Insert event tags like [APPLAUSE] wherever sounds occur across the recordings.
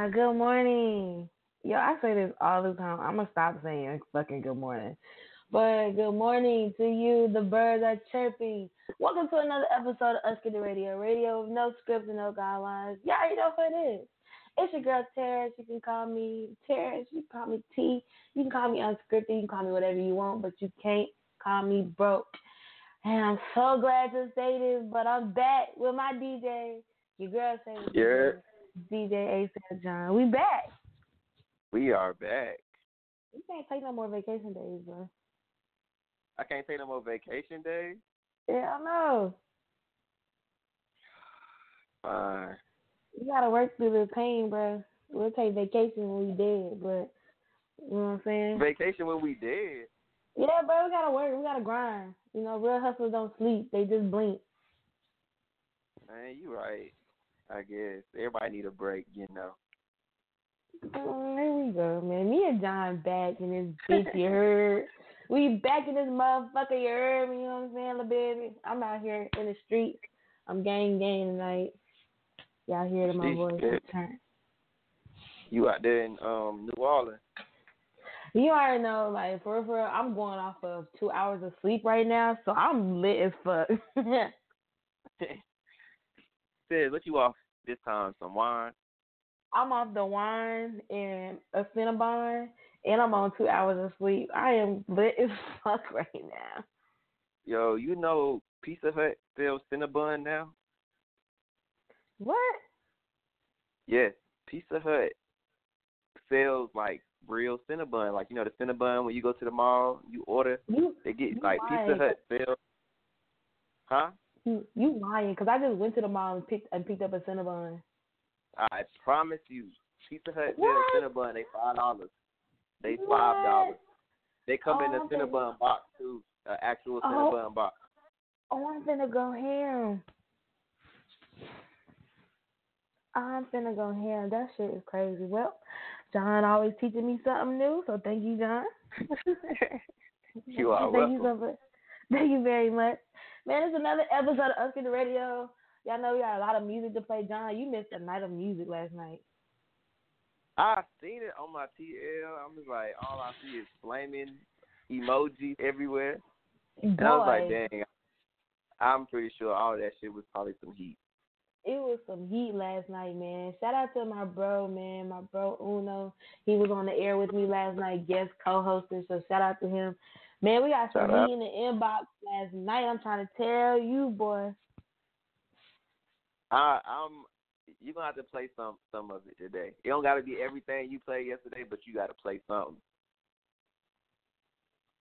now, good morning. Yo, I say this all the time. I'm gonna stop saying fucking good morning. But good morning to you. The birds are chirping. Welcome to another episode of Unscripted Radio. Radio with no scripts and no guidelines. Yeah, you know who it is. It's your girl Taris. You can call me Taris. You can call me T. You can call me unscripted. You can call me whatever you want, but you can't call me broke. And I'm so glad to say this, but I'm back with my DJ. Your girl say Yeah. DJ ASAP Jon. We back. We are back. You can't take no more vacation days, bro. I can't take no more vacation days. Yeah, I know. Fine. You gotta work through the pain, bro. We'll take vacation when we dead, but you know what I'm saying? Vacation when we did. Yeah, bro, we gotta work. We gotta grind. You know, real hustlers don't sleep. They just blink. Man, you right. I guess everybody need a break, you know. Mm, there we go, man. Me and Jon back in this bitch, you heard? [LAUGHS] We back in this motherfucker, you heard me? You know what I'm saying, little baby? I'm out here in the streets. I'm gang gang tonight. Y'all hear in my voice. yeah. Turn. You out there in um New Orleans. You already know, like for real, I'm going off of two hours of sleep right now, so I'm lit as fuck. [LAUGHS] Said, let you off this time some wine. I'm off the wine and a Cinnabon, and I'm on two hours of sleep. I am lit as [LAUGHS] fuck right now. Yo, you know Pizza Hut sells Cinnabon now? What? Yes. Pizza Hut sells like real Cinnabon. Like you know the Cinnabon when you go to the mall, you order, You they get You like lying. Pizza Hut sells Huh? you, you lying? Cause I just went to the mall and picked and picked up a Cinnabon. I promise you, Pizza Hut What? sells Cinnabon. They five dollars. They five dollars. They come in Oh, a Cinnabon box too, an actual Oh. Cinnabon box. Oh, I'm gonna go ham. I'm finna go ham. That shit is crazy. Well, Jon always teaching me something new, so thank you, Jon. [LAUGHS] You are [LAUGHS] Thank you welcome. so much. Thank you very much. Man, it's another episode of Unscripted Radio. Y'all know we got a lot of music to play. Jon, you missed a night of music last night. I seen it on my TL. I'm just like, all I see is flaming emojis everywhere. And I was like, dang. I'm pretty sure all that shit was probably some heat. It was some heat last night, man. Shout out to my bro, man, my bro Uno. He was on the air with me last night, guest co-hosting. So shout out to him. Man, we got some heat in the inbox last night. I'm trying to tell you, boy. I, I'm. you're gonna have to play some some of it today. It don't gotta be everything you played yesterday, but you gotta play something.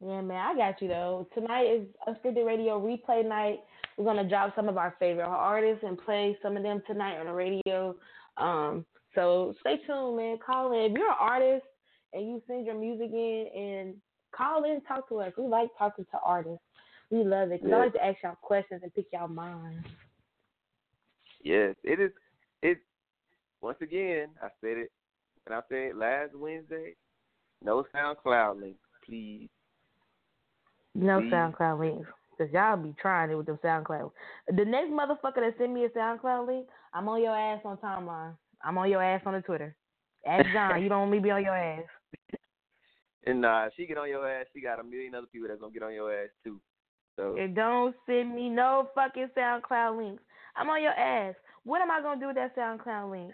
Yeah, man, I got you though. Tonight is Unscripted Radio replay night. We're gonna drop some of our favorite artists and play some of them tonight on the radio. Um, so stay tuned, man. Call in if you're an artist and you send your music in and call in, talk to us. We like talking to artists. We love it Yeah. like to ask y'all questions and pick y'all minds. Yes, it is. It once again, I said it and I said it last Wednesday. No SoundCloud link, please. No Please. SoundCloud links. Cause y'all be trying it with them SoundCloud. The next motherfucker that send me a SoundCloud link, I'm on your ass on timeline. I'm on your ass on the Twitter. Ask Jon. you don't want me be on your ass. [LAUGHS] And uh, she get on your ass, she got a million other people that's gonna get on your ass too. So And don't send me no fucking SoundCloud links. I'm on your ass. What am I gonna do with that SoundCloud link?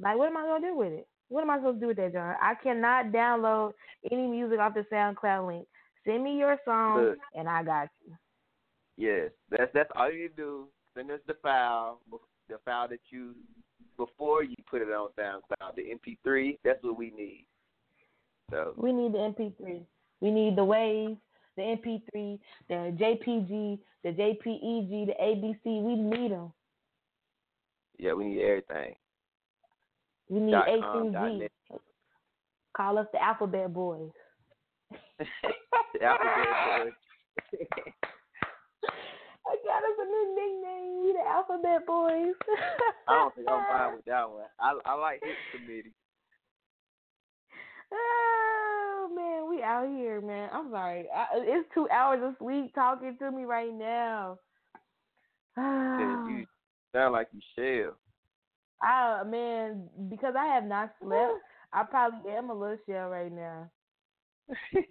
Like, what am I gonna do with it? What am I supposed to do with that, Jon? I cannot download any music off the SoundCloud link. Send me your song, Look. and I got you. Yes, that's that's all you do. Send us the file, the file that you before you put it on SoundCloud, the MP3. That's what we need. So We need the MP3. We need the wave, the MP3, the JPG, the JPEG, the ABC. We need them. yeah, we need everything. We need A through Z. Call us the Alphabet Boys. [LAUGHS] the alphabet boys. [LAUGHS] I got us a new nickname. We the Alphabet Boys. I don't think I'm fine with that one. I I like hit committee. Oh man, we out here, man. I'm sorry. I, it's two hours of sleep talking to me right now. Yeah, you [SIGHS] sound like you shell. Ah man, because I have not slept, I probably am a little shell right now. [LAUGHS]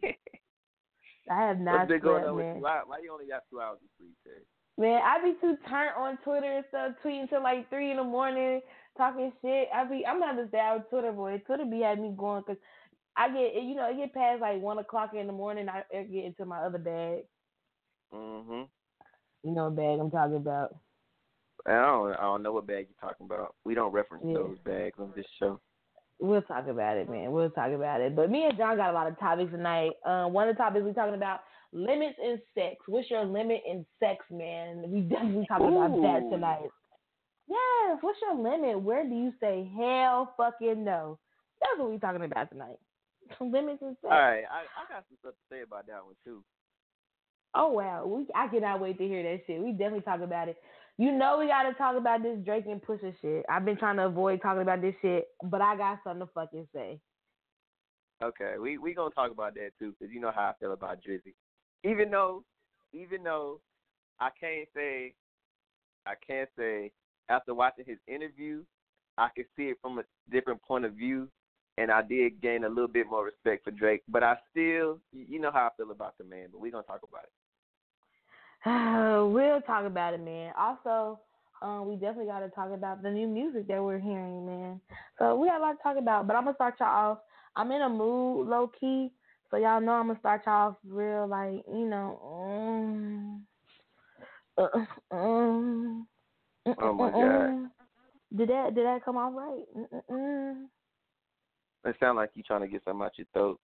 I have not What's been going slept, on with man. you? Why, why you only got two hours of sleep, Tay? Man, I be too turned on Twitter and stuff, tweeting till like three in the morning, talking shit. I be, I'm not just down with Twitter, boy. Twitter be had me going because I get, you know, it get past like one o'clock in the morning. I, I get into my other bag. Mhm. You know, what bag I'm talking about. I don't I don't know what bag you're talking about. We don't reference Yeah. those bags on this show. We'll talk about it, man. We'll talk about it. But me and Jon got a lot of topics tonight. Um, one of the topics we're talking about limits in sex. What's your limit in sex, man? We definitely talking about that tonight. Yes. What's your limit? Where do you say hell fucking no? That's what we talking about tonight. [LAUGHS] Limits in sex. All right, I I got some stuff to say about that one too. Oh wow, we I cannot wait to hear that shit. We definitely talk about it. You know we gotta talk about this Drake and Pusha shit. I've been trying to avoid talking about this shit, but I got something to fucking say. Okay, we we gonna talk about that too, cause you know how I feel about Drizzy. Even though, even though I can't say, I can't say after watching his interview, I could see it from a different point of view, and I did gain a little bit more respect for Drake. But I still, you know how I feel about the man. But we gonna talk about it. [SIGHS] we'll talk about it, man. Also, um, we definitely got to talk about the new music that we're hearing, man. So we got a lot to talk about, but I'm gonna start y'all off. I'm in a mood, low key, so y'all know I'm gonna start y'all off real, like you know. Um, uh, um, Oh, my God. mm-mm-mm. Did that did that come off right? Mm-mm-mm. It sounds like you trying to get something out your throat.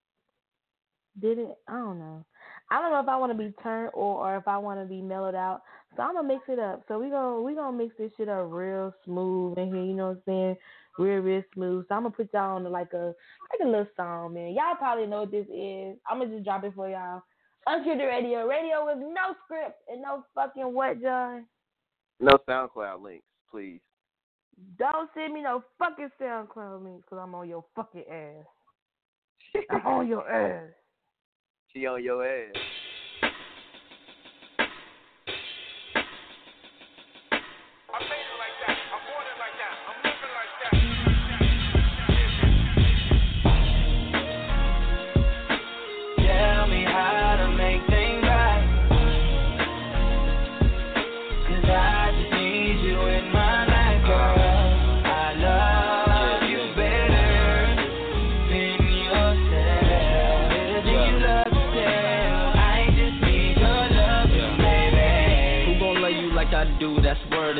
Did it? I don't know. I don't know if I want to be turned or, or if I want to be mellowed out. So I'm gonna mix it up. So we gonna we gonna mix this shit up real smooth in here. You know what I'm saying? Real real smooth. So I'm gonna put y'all on like a like a little song, man. Y'all probably know what this is. I'm gonna just drop it for y'all. Unscripted radio, radio with no script and no fucking what, Jon. No SoundCloud links, please. Don't send me no fucking SoundCloud links because I'm on your fucking ass. I'm on your [LAUGHS] ass. She on your ass.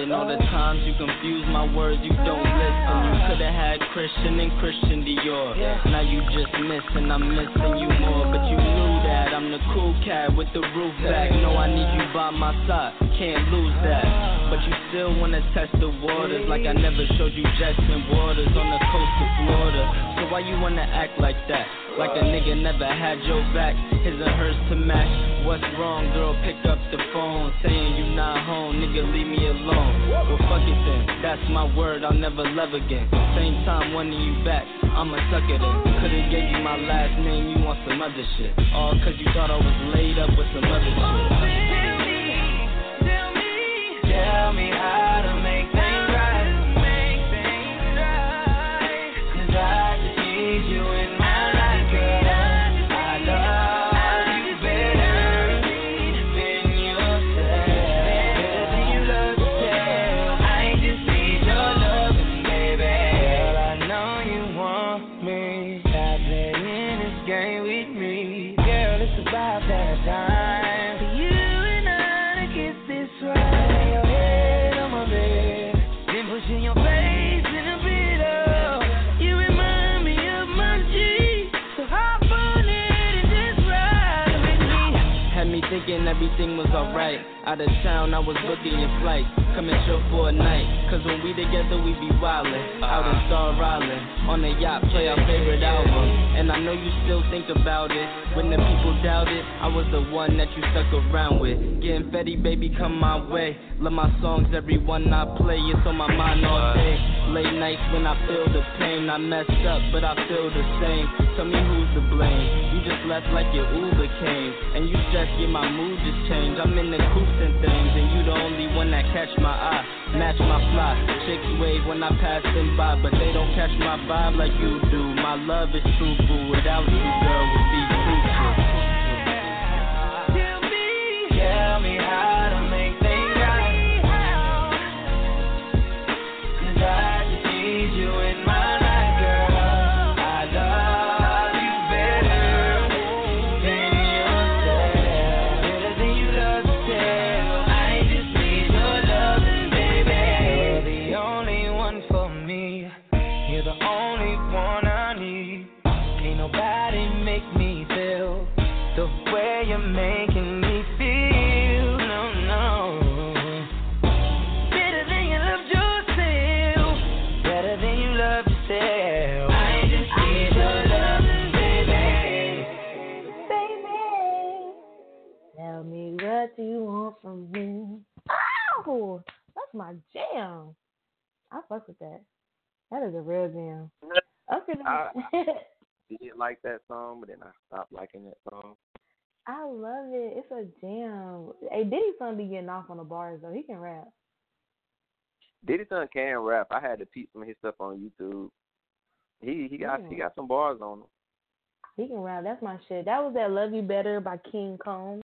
And all the times you confuse my words, you don't listen. You coulda had Christian and Christian Dior. Now you just missing, I'm missing you more. But you knew that I'm the cool cat with the roof back. No, I need you by my side, can't lose that. But you still wanna test the waters like I never showed you and waters on the coast of Florida. So why you wanna act like that? Like a nigga never had your back, his and hers to match. What's wrong, girl? Pick up the phone, saying you not home, nigga, leave me alone. Well, fuck it then, that's my word, I'll never love again. Same time, wanting you back, I'ma suck it in. Could've gave you my last name, you want some other shit. All cause you thought I was laid up with some other shit. Tell me how to make alright. Out of town, I was booking your flight. Come and chill for a night. Cause when we together, we be wildin'. Out in Star Island. On the yacht, play our favorite album. And I know you still think about it. When the people doubt it, I was the one that you stuck around with. Getting Fetty, baby, come my way. Love my songs, every one I play. It's on my mind all day. Late nights when I feel the pain. I messed up, but I feel the same. Tell me who's to blame. You just left like your Uber came. And you stress, yeah, my mood just changed. I'm in the coops and things, and you the only one that catch my eye. Match my fly. Chicks wave when I pass them by, but they don't catch my vibe like you do. My love is truthful. Without you, girl, would be fruitful. Tell me tell me how to fuck with that. That is a real jam. Okay. I- [LAUGHS] Did like that song, but then I stopped liking that song. I love it. It's a jam. Hey, Diddy's son be getting off on the bars though. He can rap. Diddy son can rap. I had to peep some of his stuff on YouTube. He he got he hmm. got some bars on him. He can rap. That's my shit. That was that "Love You Better" by King Combs,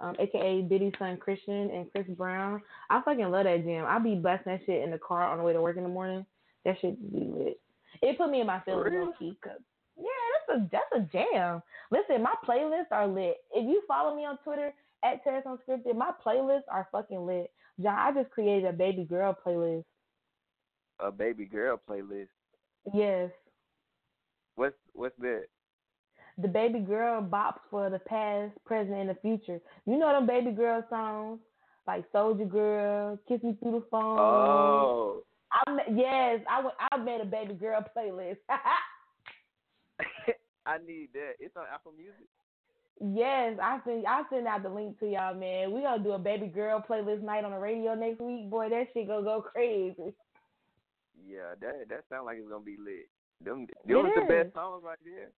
um, aka Diddy's son Christian and Chris Brown. I fucking love that jam. I be busting that shit in the car on the way to work in the morning. That shit be lit. It put me in my feelings low key. Yeah, that's a that's a jam. Listen, my playlists are lit. If you follow me on Twitter at Taris Unscripted, my playlists are fucking lit. Jon, I just created a baby girl playlist. A baby girl playlist. Yes. What's what's that? The baby girl bops for the past, present, and the future. You know them baby girl songs like Soldier Girl, Kiss Me Through the Phone. Oh, I yes, I went, I made a baby girl playlist. [LAUGHS] I need that. It's on Apple Music. yes, I send I send out the link to y'all, man. We gonna do a baby girl playlist night on the radio next week. Boy, that shit gonna go crazy. Yeah, that that sounds like it's gonna be lit. Them, It them was the best songs right there.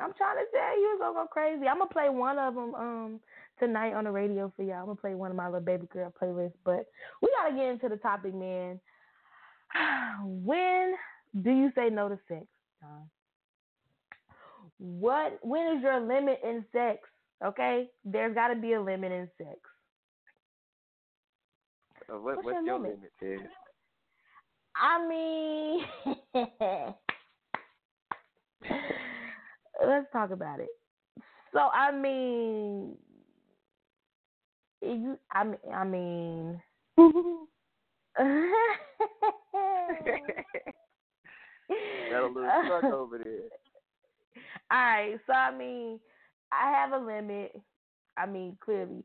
I'm trying to tell you, it's gonna go crazy. I'm gonna play one of them um tonight on the radio for y'all. I'm gonna play one of my little baby girl playlists. But we gotta get into the topic, man. [SIGHS] When do you say no to sex, Jon? What? When is your limit in sex? Okay, there's got to be a limit in sex. Uh, what, What's what's your your limit? limit, Ted? I mean, [LAUGHS] let's talk about it. So I mean, you, I mean, I mean. [LAUGHS] Got a little stuck [LAUGHS] over there. All right, so I mean, I have a limit. I mean, clearly,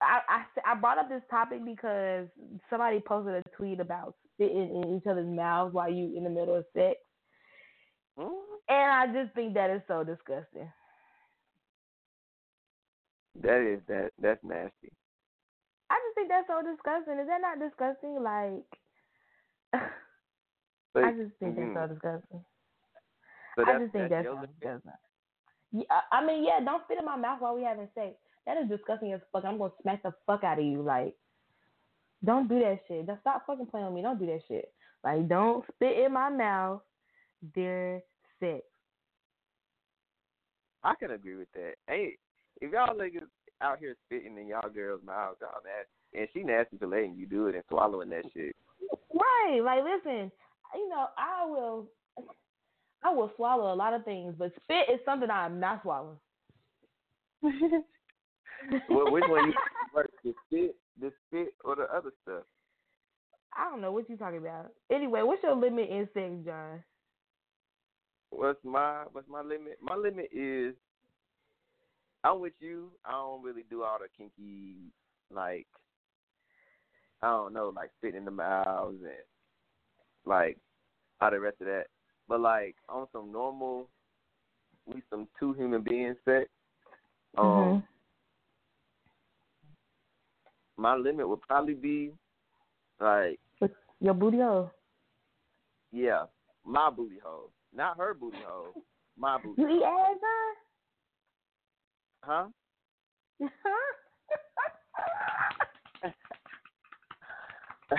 I, I, I brought up this topic because somebody posted a tweet about spitting in each other's mouths while you in the middle of sex? And I just think that is so disgusting. That is that that's nasty. I just think that's so disgusting. Is that not disgusting? Like, [LAUGHS] But, I just think mhm. that's so disgusting. So I just think that's that's so disgusting. Yeah, I mean, yeah, don't spit in my mouth while we having sex. That is disgusting as fuck. I'm gonna smack the fuck out of you. Like, don't do that shit. Just stop fucking playing with me. Don't do that shit. Like, don't spit in my mouth during sex. I can agree with that. Hey, if y'all niggas out here spitting in y'all girls' mouths, y'all nasty, and she nasty for letting you do it and swallowing that shit. Right. Like, listen, you know, I will, I will swallow a lot of things, but spit is something I'm not swallowing. [LAUGHS] Well, which one you first, the spit, the spit, or the other stuff? I don't know what you're talking about. Anyway, what's your limit in sex, Jon? What's my what's my limit? My limit is I'm with you. I don't really do all the kinky like I don't know, like spitting in the mouths and like all the rest of that. But like on some normal, we some two human beings sex. Um, Mhm. my limit would probably be like Your booty hole. yeah, my booty hole, not her booty hole, my [LAUGHS] booty. You eat ass, Huh? huh? [LAUGHS]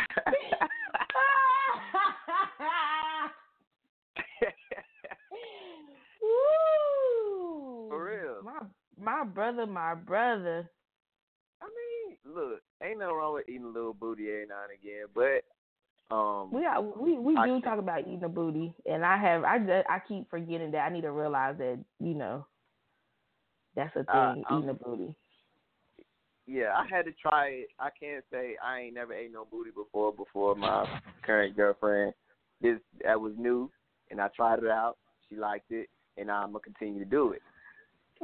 Woo! For real. My my brother, my brother. I mean, look, ain't nothing wrong with eating a little booty every now and again, but um, We are, we we do talk about eating a booty, and I have I just, I keep forgetting that I need to realize that you know that's a Uh, thing I'm- eating a booty. yeah, I had to try it. I can't say I ain't never ate no booty before. Before my current girlfriend, this that was new, and I tried it out. She liked it, and I'm gonna continue to do it.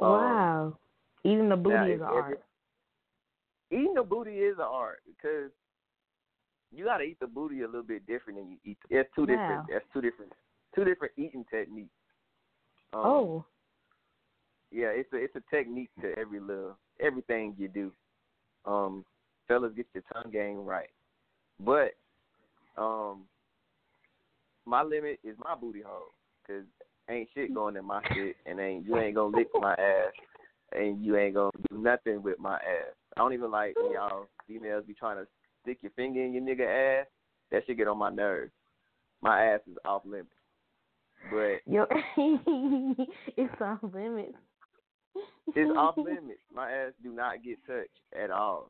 Um, wow, eating the booty now, is an art. Eating the booty is an art because you got to eat the booty a little bit different than you eat. It's two different. Wow. That's two different. Two different eating techniques. Um, oh, yeah, it's a it's a technique to every little everything you do. Um, fellas, get your tongue game right. But um, my limit is my booty hole because ain't shit going in my shit, and ain't you ain't gonna lick my ass, and you ain't gonna do nothing with my ass. I don't even like when y'all females be trying to stick your finger in your nigga ass. That shit get on my nerves. My ass is off limits. But yo, [LAUGHS] it's off limits. it's off [LAUGHS] limits. My ass do not get touched at all.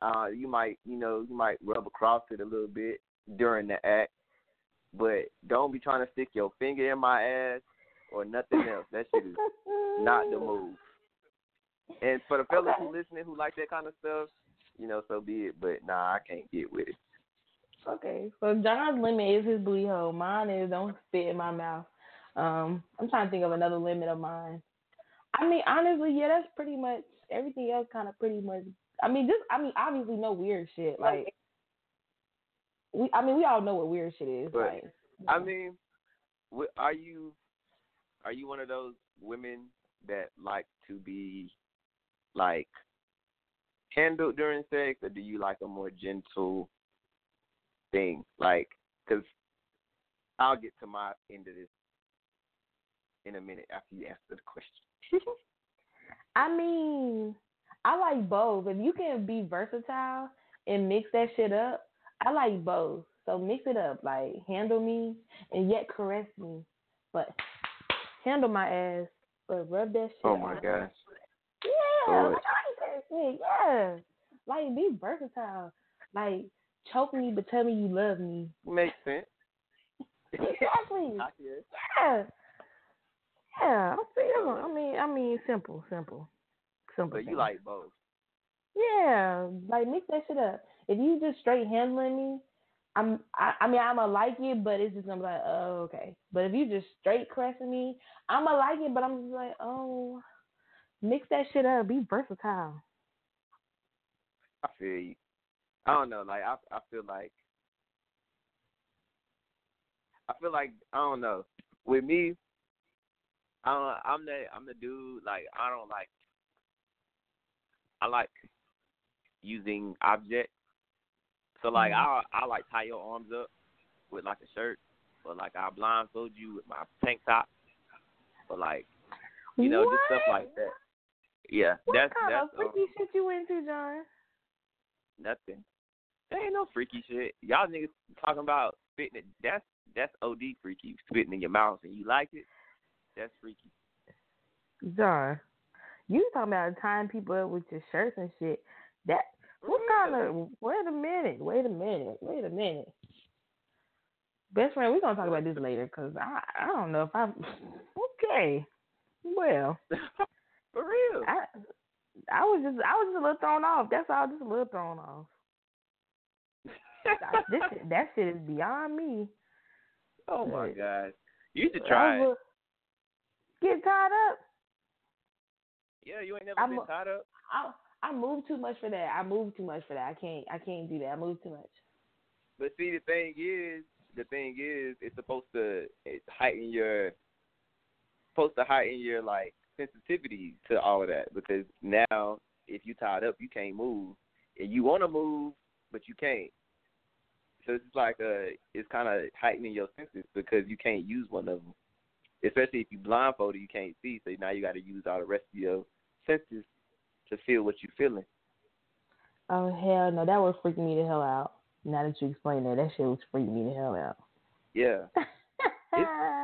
Uh, you might, you know, you might rub across it a little bit during the act, but don't be trying to stick your finger in my ass or nothing else. That shit is not the move. And for the fellas who [LAUGHS] listening who like that kind of stuff, you know, so be it. But nah, I can't get with it. Okay, so Jon's limit is his booty hole. Mine is don't spit in my mouth. Um, I'm trying to think of another limit of mine. I mean, honestly, yeah, that's pretty much everything else. Kind of pretty much. I mean, just I mean, obviously, no weird shit. Like we, I mean, we all know what weird shit is. But, like, I mean, are you are you one of those women that like to be like handled during sex, or do you like a more gentle thing? Like, because I'll get to my end of this in a minute after you answer the question. [LAUGHS] I mean, I like both. If you can be versatile and mix that shit up, I like both. So mix it up, like handle me and yet caress me, but handle my ass, but rub that oh shit. oh my gosh. Yeah, Lord. I shit. Yeah, like be versatile. Like choke me, but tell me you love me. Makes sense. [LAUGHS] Exactly. [LAUGHS] Yeah. Yeah, I'm saying, I mean, I mean, simple, simple, simple. But you like both. Yeah, like mix that shit up. If you just straight handling me, I'm. I, I mean, I'ma like it, but it's just gonna be like, oh, okay. But if you just straight caressing me, I'ma like it, but I'm just like, oh, mix that shit up. Be versatile. I feel you. I don't know. Like I, I feel like, I feel like I don't know. With me, I don't, I'm the I'm the dude. Like I don't like. I like using objects. So like I I like tie your arms up with like a shirt, or like I blindfold you with my tank top, or like you know just stuff like that. Yeah, What that's kind that's of freaky um, shit you into, Jon? Nothing. There ain't no freaky shit. Y'all niggas talking about spitting it. That's that's OD freaky. Spitting in your mouth and you like it. That's freaky. Jon, you talking about tying people up with your shirts and shit? That what mm-hmm. kind of? Wait a minute. Wait a minute. Wait a minute. Best friend, we're gonna talk about this later because I I don't know if I. [LAUGHS] Okay. Well, [LAUGHS] For real. I I was just I was just a little thrown off. That's all. Just a little thrown off. This [LAUGHS] that shit is beyond me. oh my god. You should try it. Get tied up. Yeah, you ain't never I'm been tied up. I I move too much for that. I move too much for that. I can't. I can't do that. I move too much. But see, the thing is, the thing is, it's supposed to it heighten your, supposed to heighten your like sensitivity to all of that because now if you tied up, you can't move, and you want to move, but you can't. So it's like uh, it's kind of heightening your senses because you can't use one of them. Especially if you blindfolded, you can't see. So now you got to use all the rest of your senses to feel what you're feeling. Oh hell no, that was freaking me the hell out. Now that you explain that, that shit was freaking me the hell out. Yeah. [LAUGHS]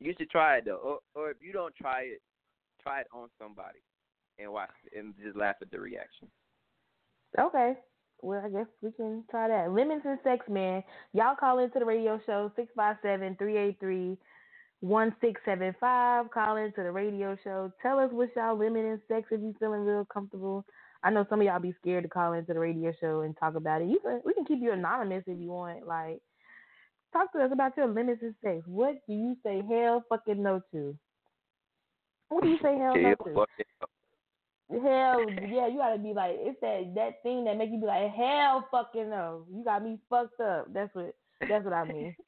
You should try it though, or, or if you don't try it, try it on somebody and watch and just laugh at the reaction. okay. Well, I guess we can try that. Lemons and Sex Man. Y'all call into the radio show 657 383 1675. Call into the radio show. Tell us what y'all lemon and sex if you feeling real comfortable. I know some of y'all be scared to call into the radio show and talk about it. You can, we can keep you anonymous if you want. Like, talk to us about your limits and sex. What do you say hell fucking no to? What do you say hell no to? Hell [LAUGHS] yeah, you gotta be like it's that that thing that make you be like hell fucking no. You got me fucked up. That's what that's what I mean. [LAUGHS]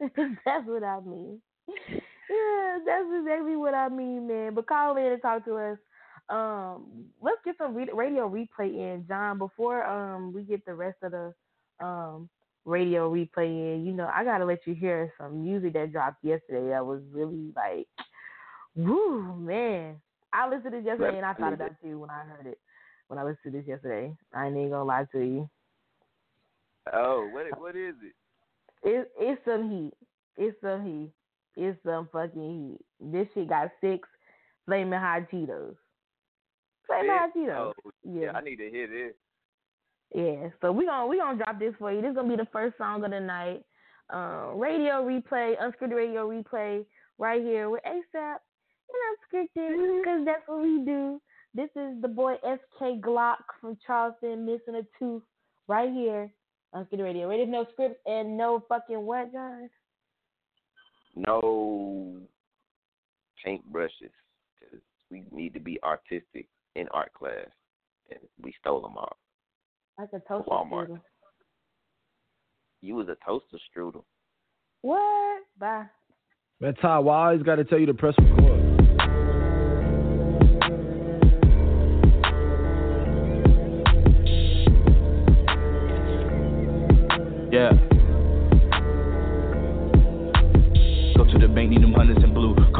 [LAUGHS] that's what I mean. Yeah, that's exactly what I mean, man. But call in and talk to us. Um, let's get some radio replay in, Jon. Before um we get the rest of the um radio replay in, you know, I gotta let you hear some music that dropped yesterday that was really like, woo, man. I listened to this yesterday and I thought about you when I heard it. When I listened to this yesterday, I ain't gonna lie to you. Oh, what what is it? It, it's some heat. It's some heat. It's some fucking heat. This shit got six flaming hot Cheetos. Flaming hot Cheetos. Oh, Yeah. I need to hear this. Yeah. So we gonna we gonna drop this for you. This is gonna be the first song of the night. Um, radio replay, unscripted radio replay, right here with ASAP and unscripted, because that's what we do. This is the boy SK Glock from Charleston, missing a tooth, right here, unscripted radio. Ready? no scripts and no fucking what, Jon? No paintbrushes because we need to be artistic in art class, and we stole them all. Like a toaster Walmart. strudel. You was a toaster strudel. What? Bye. Man, Ty, why I always got to tell you to press record?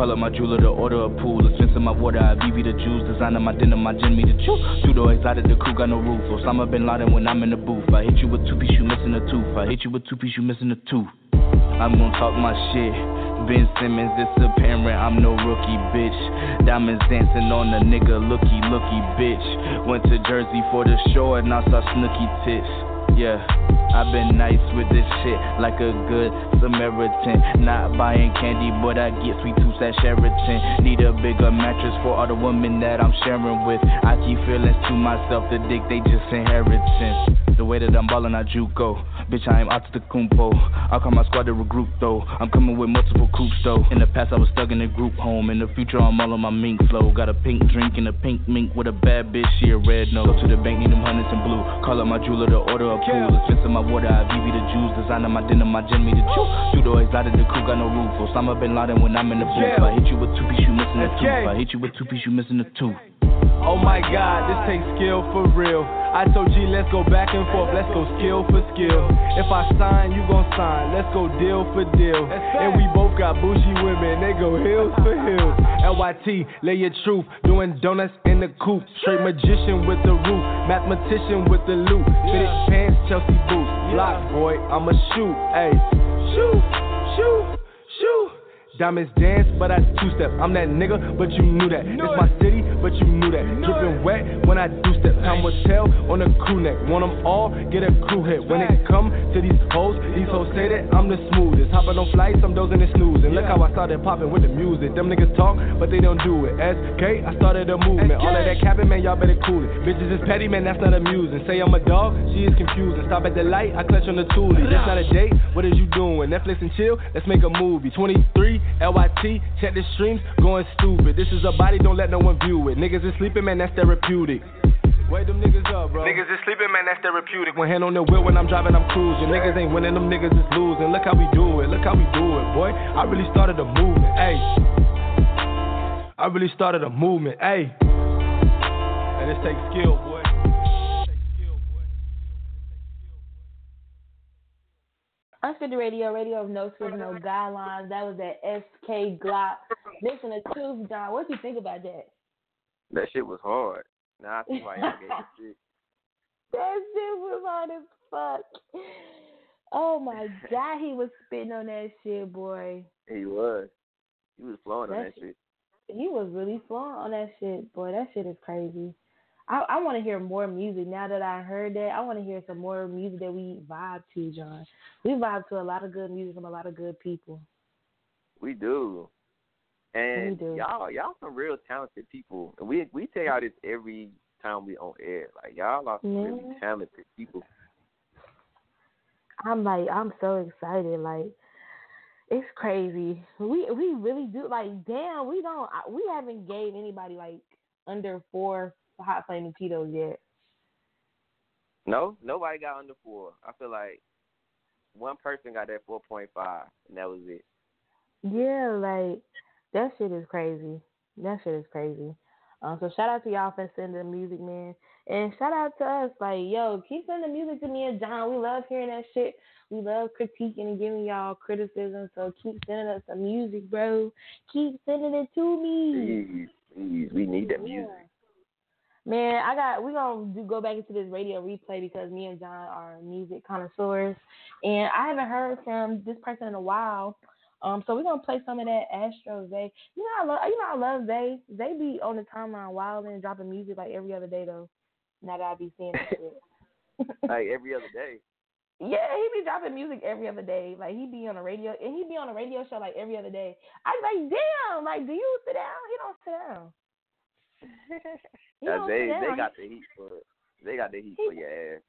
Up my jeweler to order a pool. Expensive my water, I BB the juice. Designer my dinner, my gin me the chew. Judo exotic, the crew got no roof. Osama bin Laden when I'm in the booth. I hit you with two piece, you missing a tooth. I hit you with two piece, you missing a tooth. I'm gonna talk my shit. Ben Simmons, it's apparent I'm no rookie, bitch. Diamonds dancing on a nigga, looky, looky, bitch. Went to Jersey for the show and I saw Snooki tits. Yeah, I've been nice with this shit like a good Samaritan. Not buying candy, but I get sweet tooths at Sheraton. Need a bigger mattress for all the women that I'm sharing with. I keep feelings to myself, the dick they just inheritance. The way that I'm ballin', I juco. Oh. Bitch, I am out to the kumpo. I call my squad to regroup though. I'm coming with multiple coops though. In the past, I was stuck in a group home. In the future, I'm all on my mink flow. Got a pink drink and a pink mink with a bad bitch, she a red nose. Go to the bank, need them hundreds in blue. Call up my jeweler to order a pool. Expensive my water, I BB the juice. Designer my dinner, my gin me the chew. Judo exotic, the crew got no roof. Osama bin Laden when I'm in the booth. I hit you with two piece, you missing a tooth. I hit you with two piece, you missing a tooth. Oh my god, this takes skill for real. I told G, let's go back and forth, let's go skill for skill. If I sign, you gon' sign, let's go deal for deal. And we both got bougie women, they go hills for hills. LYT, lay your truth, doing donuts in the coop. Straight magician with the roof, mathematician with the loot. Fitted pants, Chelsea boots. Block boy, I'ma shoot, ayy. Shoot, shoot. Diamonds dance, but I two step. I'm that nigga, but you knew that. It's my city, but you knew that. Dripping wet when I do step. Time will tell on a crew neck. Want them all, get a crew hit. When it come to these hoes, these hoes say that I'm the smoothest. Hopping on flights, I'm dozing and snoozing. Look how I started popping with the music. Them niggas talk, but they don't do it. SK, I started a movement. All of that capping, man, y'all better cool it. Bitches is petty, man, that's not amusing. Say I'm a dog, she is confusing. Stop at the light, I clutch on the toolie. This not a date, what is you doing? Netflix and chill, let's make a movie. 23, LYT, check the streams, going stupid. This is a body, don't let no one view it. Niggas is sleeping, man, that's therapeutic. Wake them niggas up, bro. Niggas is sleeping, man, that's therapeutic. One hand on the wheel when I'm driving, I'm cruising. Niggas ain't winning, them niggas is losing. Look how we do it, look how we do it, boy. I really started a movement, ayy. I really started a movement, ayy. And this takes skill, boy. Unscripted Radio, radio of no script, no guidelines. That was that SK Glock. Listen to Tooth Jon. What do you think about that? That shit was hard. I y'all gave [LAUGHS] it shit. That shit was hard as fuck. Oh my [LAUGHS] god, he was spitting on that shit, boy. He was. He was flowing on That that shit. He was really flowing on that shit, boy. That shit is crazy. I, I want to hear more music now that I heard that. I want to hear some more music that we vibe to, Jon. We vibe to a lot of good music from a lot of good people. We do. And We do. y'all y'all some real talented people. And we we tell y'all this every time we on air. Like y'all are some really talented people. I'm like, I'm so excited. Like, it's crazy. We we really do. Like, damn, we don't. We haven't gave anybody like under four hot flaming Cheetos yet. No, nobody got under four. I feel like one person got that four point five and that was it. Yeah, like that shit is crazy. That shit is crazy. Um, so shout out to y'all for sending the music, man, and shout out to us. Like, yo, keep sending music to me and Jon. We love hearing that shit. We love critiquing and giving y'all criticism. So keep sending us some music, bro. Keep sending it to me. Please, please, we need that music. Yeah. Man, I got we gonna do, go back into this radio replay because me and Jon are music connoisseurs, and I haven't heard from this person in a while. Um, so we're gonna play some of that Astro Zay. You know I love you know I love Zay. Zay be on the timeline wild and dropping music like every other day though. Now that I be seeing that shit. [LAUGHS] [LAUGHS] like every other day. Yeah, he be dropping music every other day. Like he be on a radio and he be on a radio show like every other day. I be like, damn, like do you sit down? He don't sit down. He they they got the heat for they got the heat He- for your ass.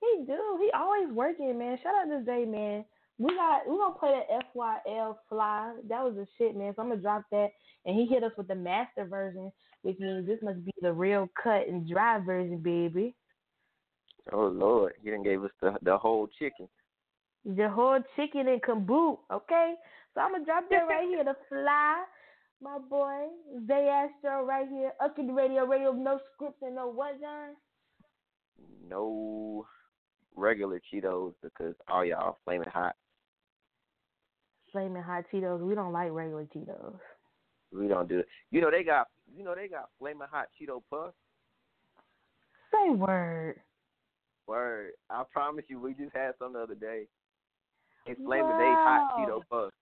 He do. He always working, man. Shout out to Zay, man. We got we gonna play that FYL fly. That was the shit, man. So I'm gonna drop that, and he hit us with the master version, which means this must be the real cut and dry version, baby. Oh Lord, he done gave us the the whole chicken. The whole chicken and caboot, okay? So I'm gonna drop that right here, the fly, my boy Zay Astro right here, up in the radio, radio, no scripts and no what, Jon? No regular Cheetos because all y'all flaming hot. Flaming hot Cheetos. We don't like regular Cheetos. We don't do it. You know they got you know they got flaming hot Cheeto puffs. Say word. Word. I promise you, we just had some the other day. It's flaming they hot Cheeto puffs.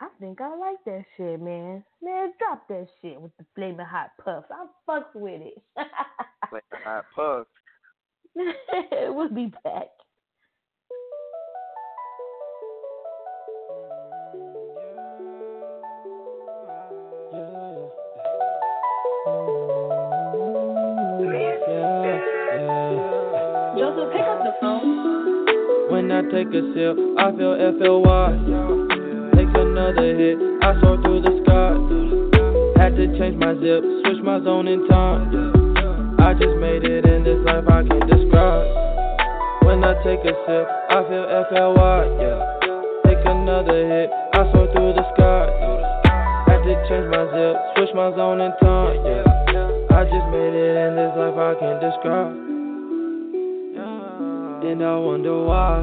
I think I like that shit, man. Man, drop that shit with the flaming hot puffs. I fucks with it. [LAUGHS] Flaming hot puffs. [LAUGHS] we'll be back. Joseph, pick up the phone. When I take a sip, I feel FLY. Another hit, I soar through the sky. Had to change my zip, switch my zone in time. I just made it in this life I can't describe. When I take a sip, I feel FLY. Yeah. Take another hit, I soar through the sky. Had to change my zip, switch my zone in time. Yeah. I just made it in this life I can't describe. And I wonder why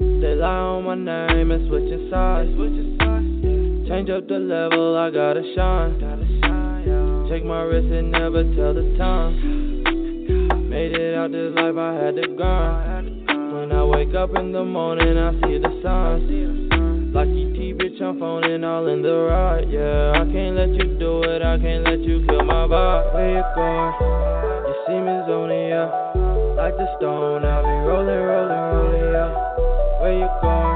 they lie on my name and switching sides. Change up the level, I gotta shine. Check my wrist and never tell the time. Made it out this life, I had to grind. When I wake up in the morning, I see the signs. Lucky T, bitch, I'm phoning all in the ride. Yeah, I can't let you do it, I can't let you kill my vibe. Where you going? You see me zoning, yeah. Like the stone, I'll be rolling, rolling, rolling, yeah. Where you going?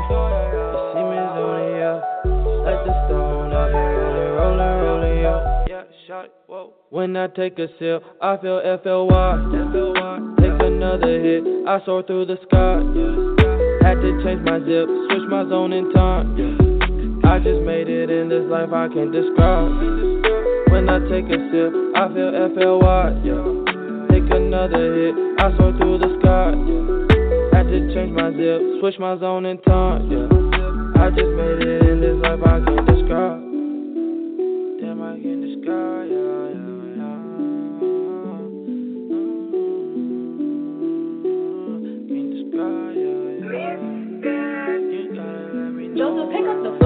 Whoa. When I take a sip, I feel FLY. Take another hit, I soar through the sky. Had to change my zip, switch my zone in time. I just made it in this life I can't describe. When I take a sip, I feel FLY. Take another hit, I soar through the sky. Had to change my zip, switch my zone and time. I just made it in this life I can't describe. Know. Pick up the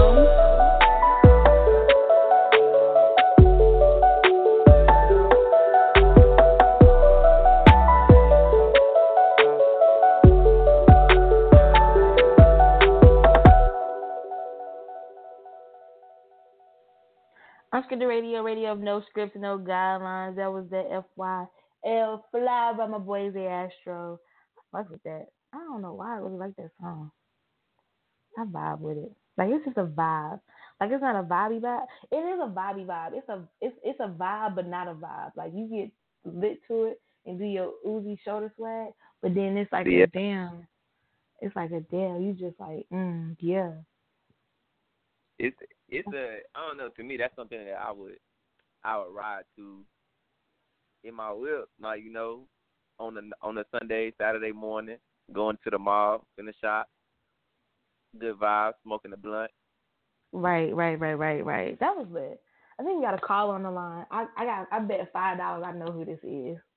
Radio, radio of no scripts, no guidelines. That was the FYL Fly by my boy Zay Astro. I fuck with that. I don't know why I really like that song. I vibe with it. Like it's just a vibe. Like it's not a vibey vibe. It is a vibey vibe. It's a it's it's a vibe but not a vibe. Like you get lit to it and do your Uzi shoulder swag, but then it's like Yeah. a damn. It's like a damn. You just like mm yeah. it's it's a I don't know. To me, that's something that I would I would ride to in my whip. Like you know, on the on a Sunday, Saturday morning, going to the mall, in the shop, good vibes, smoking a blunt. Right, right, right, right, right. That was lit. I think we got a call on the line. I, I got I bet five dollars I know who this is. [LAUGHS]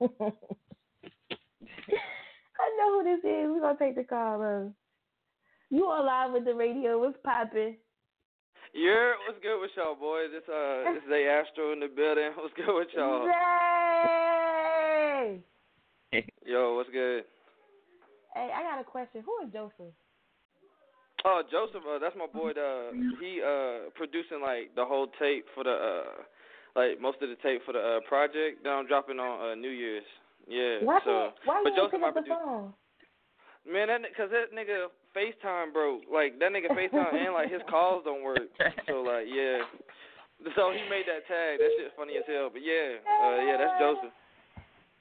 I know who this is. We're gonna take the call. Uh, you on live with the radio, what's poppin'? Yeah, what's good with y'all, boys? It's uh, [LAUGHS] it's Zay Astro in the building. [LAUGHS] What's good with y'all? Zay! Yo, what's good? Hey, I got a question. Who is Joseph? Oh, Joseph, uh, that's my boy. Uh, he uh producing like the whole tape for the uh, like most of the tape for the uh project that I'm dropping on uh New Year's. Yeah. Why so, why but you Joseph, pick my up the producer. phone? Man, that cause that nigga FaceTime broke. Like that nigga FaceTime and like his [LAUGHS] calls don't work. [LAUGHS] So like yeah. So he made that tag. That shit funny as hell. But yeah, uh, yeah, that's Joseph.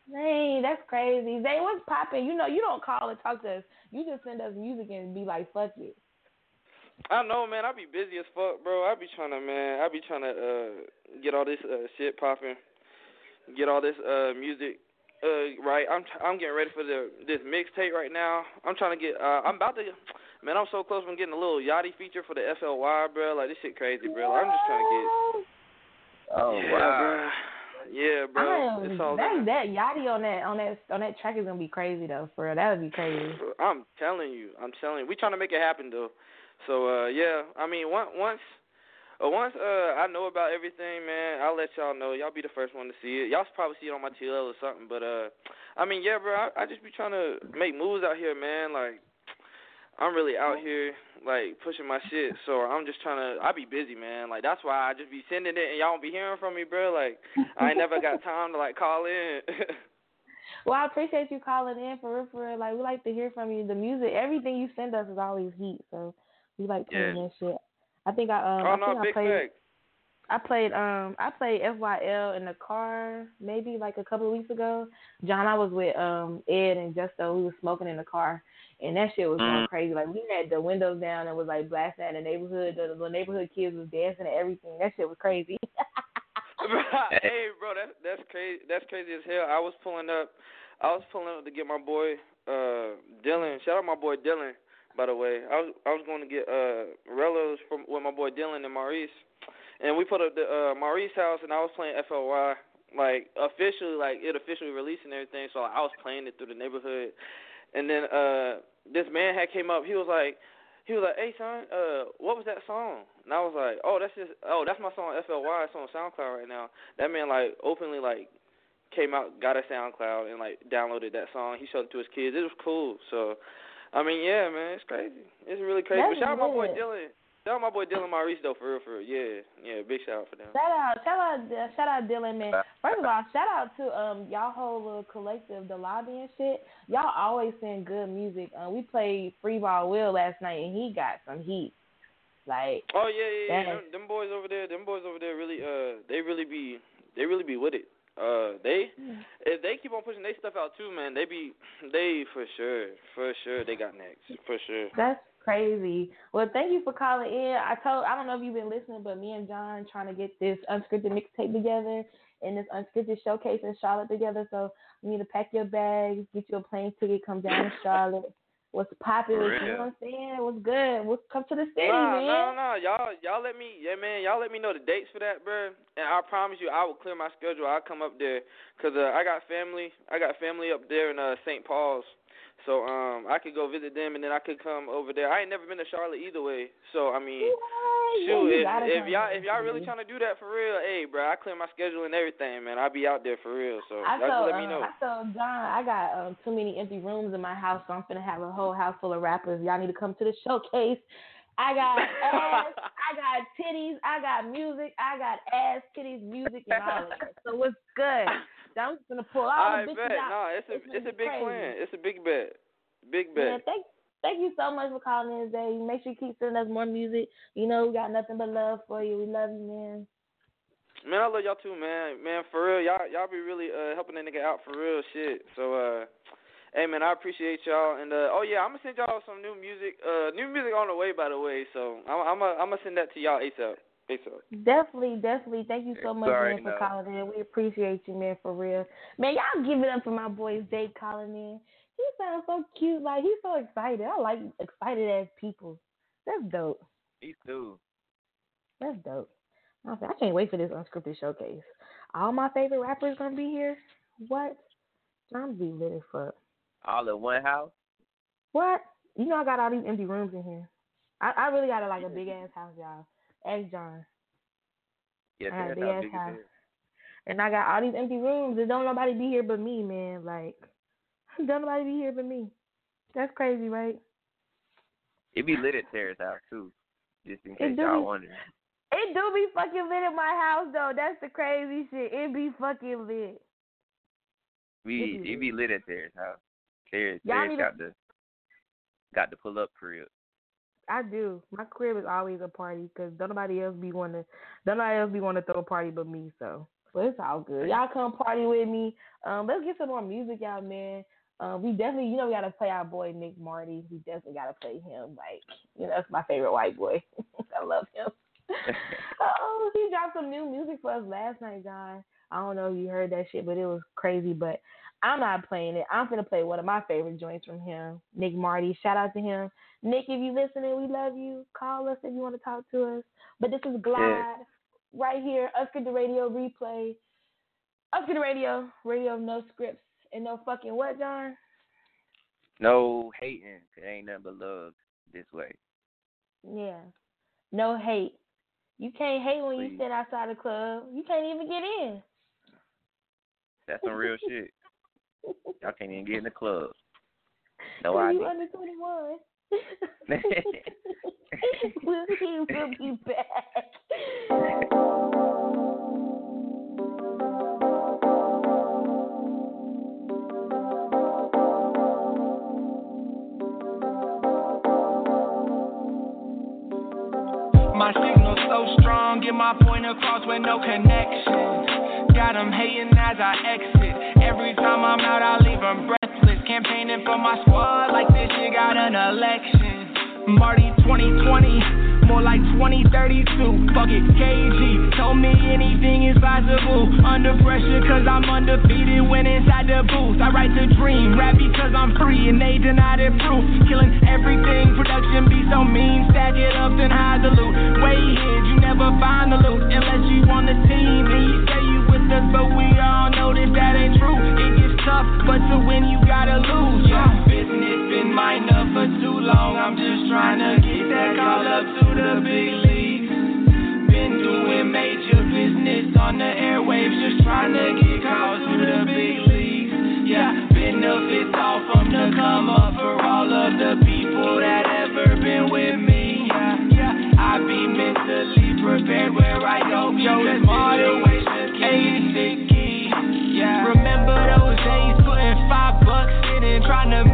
Hey, that's crazy. Zay, what's popping? You know, you don't call and talk to us. You just send us music and be like, fuck it. I know, man. I be busy as fuck, bro. I be trying to, man. I be trying to uh get all this uh shit popping, get all this uh music uh right. I'm I'm getting ready for the this mixtape right now. I'm trying to get. uh I'm about to. Man, I'm so close from getting a little Yachty feature for the FLY, bro. Like this shit crazy, bro. Like, I'm just trying to get. Oh yeah, wow. bro. Yeah, bro. I It's all. that that Yachty on that on that on that track is gonna be crazy though. For real, that would be crazy. I'm telling you, I'm telling you, we trying to make it happen though. So uh, yeah, I mean, once once uh, once uh, I know about everything, man, I'll let y'all know. Y'all be the first one to see it. Y'all probably see it on my TL or something. But uh, I mean, yeah, bro, I, I just be trying to make moves out here, man. Like I'm really out here like pushing my shit. So I'm just trying to. I be busy, man. Like that's why I just be sending it, and y'all don't be hearing from me, bro. Like I ain't never got time to like call in. [LAUGHS] Well, I appreciate you calling in for real, for real. Like we like to hear from you. The music, everything you send us is always heat. So we like playing Yeah. that shit. I think I um oh I no, think I played fact. I played um I played FYL in the car maybe like a couple of weeks ago. Jon, I was with um Ed and Justo. We was smoking in the car, and that shit was going Mm. crazy. Like we had the windows down and was like blasting at the neighborhood. The, the neighborhood kids was dancing and everything. That shit was crazy. [LAUGHS] [LAUGHS] hey, bro, that's that's crazy. That's crazy as hell. I was pulling up. I was pulling up to get my boy uh Dylan. Shout out my boy Dylan, by the way. I was I was going to get uh Relos from with my boy Dylan and Maurice, and we put up the uh Maurice house, and I was playing FLY like officially, like it officially released and everything. So I was playing it through the neighborhood, and then uh this man had came up. He was like. He was like, "Hey son, uh, what was that song?" And I was like, "Oh, that's just, oh, that's my song FLY. It's on SoundCloud right now." That man like openly like came out, got a SoundCloud, and like downloaded that song. He showed it to his kids. It was cool. So, I mean, yeah, man, it's crazy. It's really crazy. That's but shout out my boy. Dylan. Shout out my boy Dylan Maurice though, for real, for real. Yeah, yeah, big shout out for them. Shout out, shout out, uh, shout out, Dylan, man. First of all, shout out to um y'all whole little collective, the lobby and shit. Y'all always send good music. Um, we played Free Ball Will last night, and he got some heat. Like, Oh yeah, yeah, yeah. Them, them boys over there, them boys over there really, uh, they really be, they really be with it. Uh, they, if they keep on pushing their stuff out too, man, they be, they for sure, for sure, they got next, for sure. that's crazy. Well, thank you for calling in. I told I don't know if you've been listening, but me and Jon trying to get this unscripted mixtape together and this unscripted showcase in Charlotte together. So you need to pack your bags, get you a plane ticket, come down to [LAUGHS] Charlotte. What's popular? You know what I'm saying? What's good? What's come to the city, Nah, man? no, no, y'all, y'all let me, yeah, man, y'all let me know the dates for that, bro. And I promise you, I will clear my schedule. I'll come up there, cause uh, I got family, I got family up there in uh St. Paul's, so um, I could go visit them, and then I could come over there. I ain't never been to Charlotte either way, so I mean, What? shoot, Yeah, if, if y'all, if y'all really trying to do that for real, hey, bro, I clear my schedule and everything, man. I'll be out there for real. So I told, let me uh, know. I told John I got um, too many empty rooms in my house, so I'm finna have a whole house full of rappers. Y'all need to come to the showcase. I got ass, [LAUGHS] I got titties, I got music, I got ass, titties, music, and all of that. So what's good? [LAUGHS] I'm just gonna pull all I the bitches bet. out. No, it's a, It's it's a big crazy. plan. It's a big bet. Big bet. Yeah, thank thank you so much for calling in today. Make sure you keep sending us more music. You know we got nothing but love for you. We love you, man. Man, I love y'all too, man. Man, for real, y'all y'all be really uh helping that nigga out for real shit. So uh hey man, I appreciate y'all and uh oh yeah, I'm gonna send y'all some new music. Uh new music on the way by the way, so I'm I'm I'm gonna send that to y'all ASAP. ASAP. Definitely, definitely. Thank you so much, already man, for know. calling in. We appreciate you, man, for real. Man, y'all give it up for my boy Zay calling in. He sounds so cute. Like he's so excited. I like excited ass people. That's dope. Me too. That's dope. I said, I can't wait for this unscripted showcase. All my favorite rappers gonna be here. What? I'm gonna be lit as fuck. All in one house. What? You know I got all these empty rooms in here. I, I really got a, like a big ass house, y'all. Ask Jon. Yeah, I that's ass house. And I got all these empty rooms. And don't nobody be here but me, man. Like, [LAUGHS] don't nobody be here but me. That's crazy, right? It be lit at Taris House too, just in case y'all be- wondering. It do be fucking lit at my house, though. That's the crazy shit. It be fucking lit. We It be it be lit at Taris House. Taris, Taris need to- got the got the pull up crib. I do. My crib is always a party because don't nobody else be want to, don't nobody else be want to throw a party but me. So, but it's all good. Y'all come party with me. Um, let's get some more music out, man. Um, we definitely, you know, we gotta play our boy Nick Marty. We definitely gotta play him. Like, you know, that's my favorite white boy. [LAUGHS] I love him. [LAUGHS] oh, he dropped some new music for us last night, Jon. I don't know if you heard that shit, but it was crazy. But I'm not playing it. I'm gonna play one of my favorite joints from him, Nick Marty. Shout out to him. Nick, if you listening, we love you. Call us if you want to talk to us. But this is Glide right here, Unscripted Radio replay. Unscripted Radio, radio no scripts and no fucking what, Jon? no hating. It ain't nothing but love this way. Yeah. No hate. You can't hate when you Please. sit outside the club. You can't even get in. That's some real shit. Y'all can't even get in the club. [LAUGHS] No ID. you under 21. We'll, be, we'll be back. My signal so strong, get my point across with no connection. Got 'em hating as I exit. Every time I'm out, I leave 'em breathless. Campaigning for my squad like got an election. Marty 2020, more like 2032. Fuck it, KG. Told me anything is possible. Under pressure, cause I'm undefeated when inside the booth. I write the dream, rap because I'm free, and they deny the proof. Killing everything, production be so mean. Stack it up, then hide the loot. Way hid, you never find the loot unless you on the team. And you say you with us, but we all know that that ain't true. It gets tough, but to win, you gotta lose. Yeah, minor for too long. I'm just trying to get that call up to the big leagues. Been doing major business on the airwaves, just trying to get calls to the big leagues. Yeah, benefits all from the come up for all of the people that ever been with me. Yeah, yeah, I be mentally prepared where I go. Because moderation is the key. Yeah, remember those days putting five bucks in and trying to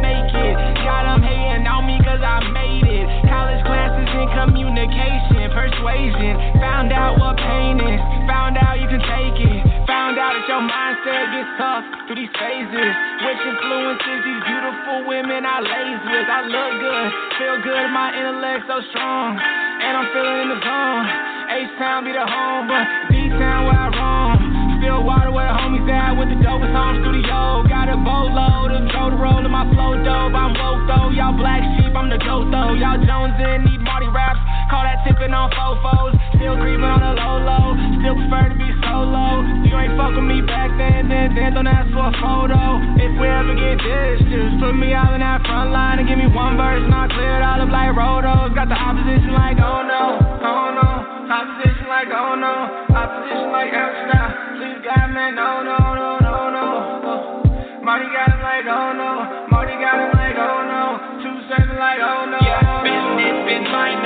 persuasion. Found out what pain is. Found out you can take it. Found out that your mindset gets tough through these phases. Which influences these beautiful women I lays with. I look good, feel good, my intellect so strong. And I'm feeling in the zone. H-Town be the home, but D-Town where I roam. Still water where the homies at with the dopest home studio. Got a boatload of Joe to roll in my flow dope. I'm woke though, y'all black sheep, I'm the goat though. Y'all Jones in, need Marty raps. Call that tipping on fofos. Still creeping on the low low. Still prefer to be solo. You ain't fuck with me back then, then, then don't ask for a photo. If we ever get this, just put me out in that front line and give me one verse and I'll clear it all up like Rotos. Got the opposition like, oh no, oh no. Opposition like, oh no. Opposition like, Amsterdam. Please God, man, no, no, no, no, no. Oh. Marty got him like, oh no. Marty got him like, oh no. Two seven like, oh no. Yeah,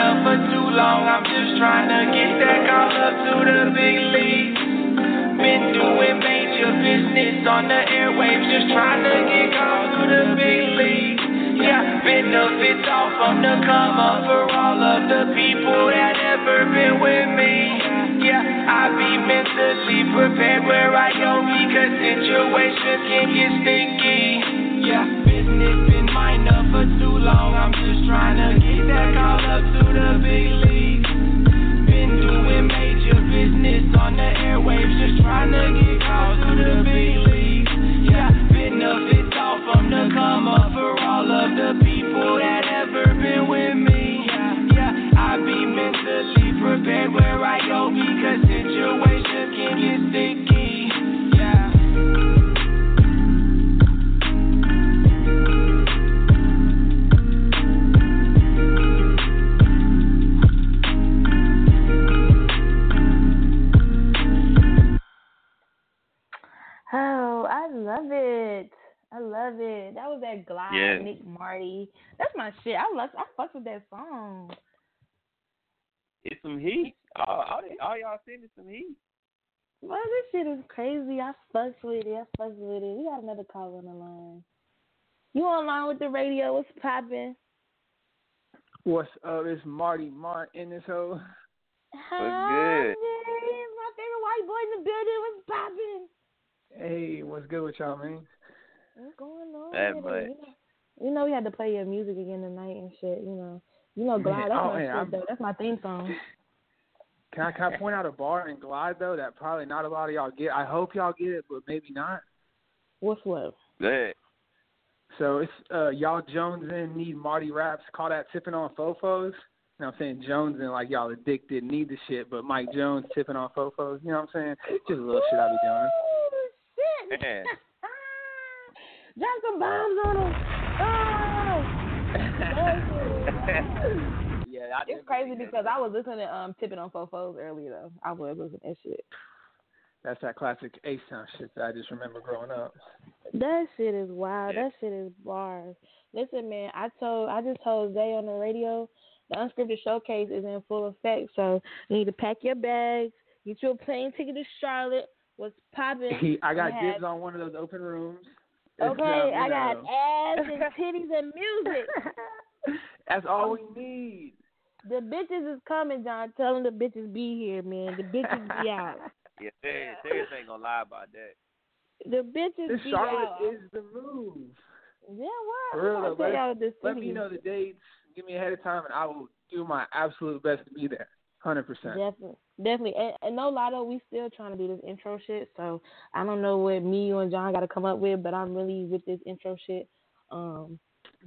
up for too long. I'm just trying to get that call up to the big leagues. Been doing major business on the airwaves, just trying to get called to the big leagues. Yeah, benefits all from the come up for all of the people that ever been with me. Yeah, I be mentally prepared where I go because situations can get sticky. Yeah, business been mine up for too long. I'm just trying to get that call up to the big leagues. Been doing major business on the airwaves, just trying to get called to the big leagues. Yeah, benefits all from the come up for all of the people that ever been with me. Yeah, yeah, I be mentally prepared where I go because situations can get sticky. Love it. I love it. That was that Glide, Yeah. Nick Marty. That's my shit. I love. I fuck with that song. It's some heat. All, all, all y'all seen is some heat. Well, this shit is crazy. I fucks with it. I fucks with it. We got another call on the line. You online with the radio? What's poppin'? What's up? It's Marty Mart in this hoe. Hi, good? Jay. My favorite white boy in the building. What's poppin'? Hey, what's good with y'all, man? What's going on? That with much. You know, we had to play your music again tonight and shit. You know, you know, [LAUGHS] Man, Glide. That's oh, my man, shit though. That's my theme song. [LAUGHS] Can I, can I point out a bar and glide though that probably not a lot of y'all get? I hope y'all get it, but maybe not. What's what? Good. So it's uh y'all Jones in need Marty raps. Call that tipping on fofos. You know what I'm saying? Jones in like y'all addicted, need the shit, but Mike Jones tipping on fofos. You know what I'm saying? Just a little shit I be doing. Man. [LAUGHS] Drop some bombs on him. Oh. [LAUGHS] yeah, I It's crazy because I was listening to um tipping on fofos earlier though. I was listening to that shit. That's that classic H-Town shit that I just remember growing up. That shit is wild. Yeah. That shit is bars. Listen, man, I told I just told Zay on the radio the unscripted showcase is in full effect, so you need to pack your bags, get you a plane ticket to Charlotte. What's popping? He, I got have- dibs on one of those open rooms. It's, Okay, you I got know. ass and [LAUGHS] titties and music. [LAUGHS] That's all we need. The bitches is coming, Jon. Tell them the bitches be here, man. The bitches be out. [LAUGHS] Yeah, serious, serious ain't gonna lie about that. The bitches This be Charlotte out. is the move. yeah, what? For real, I'm though, tell let- y'all this Let me know the dates. Give me ahead of time, and I will do my absolute best to be there. Hundred percent. Definitely, definitely, and, and no though, we still trying to do this intro shit. So I don't know what me, you, and Jon got to come up with, but I'm really with this intro shit. Um,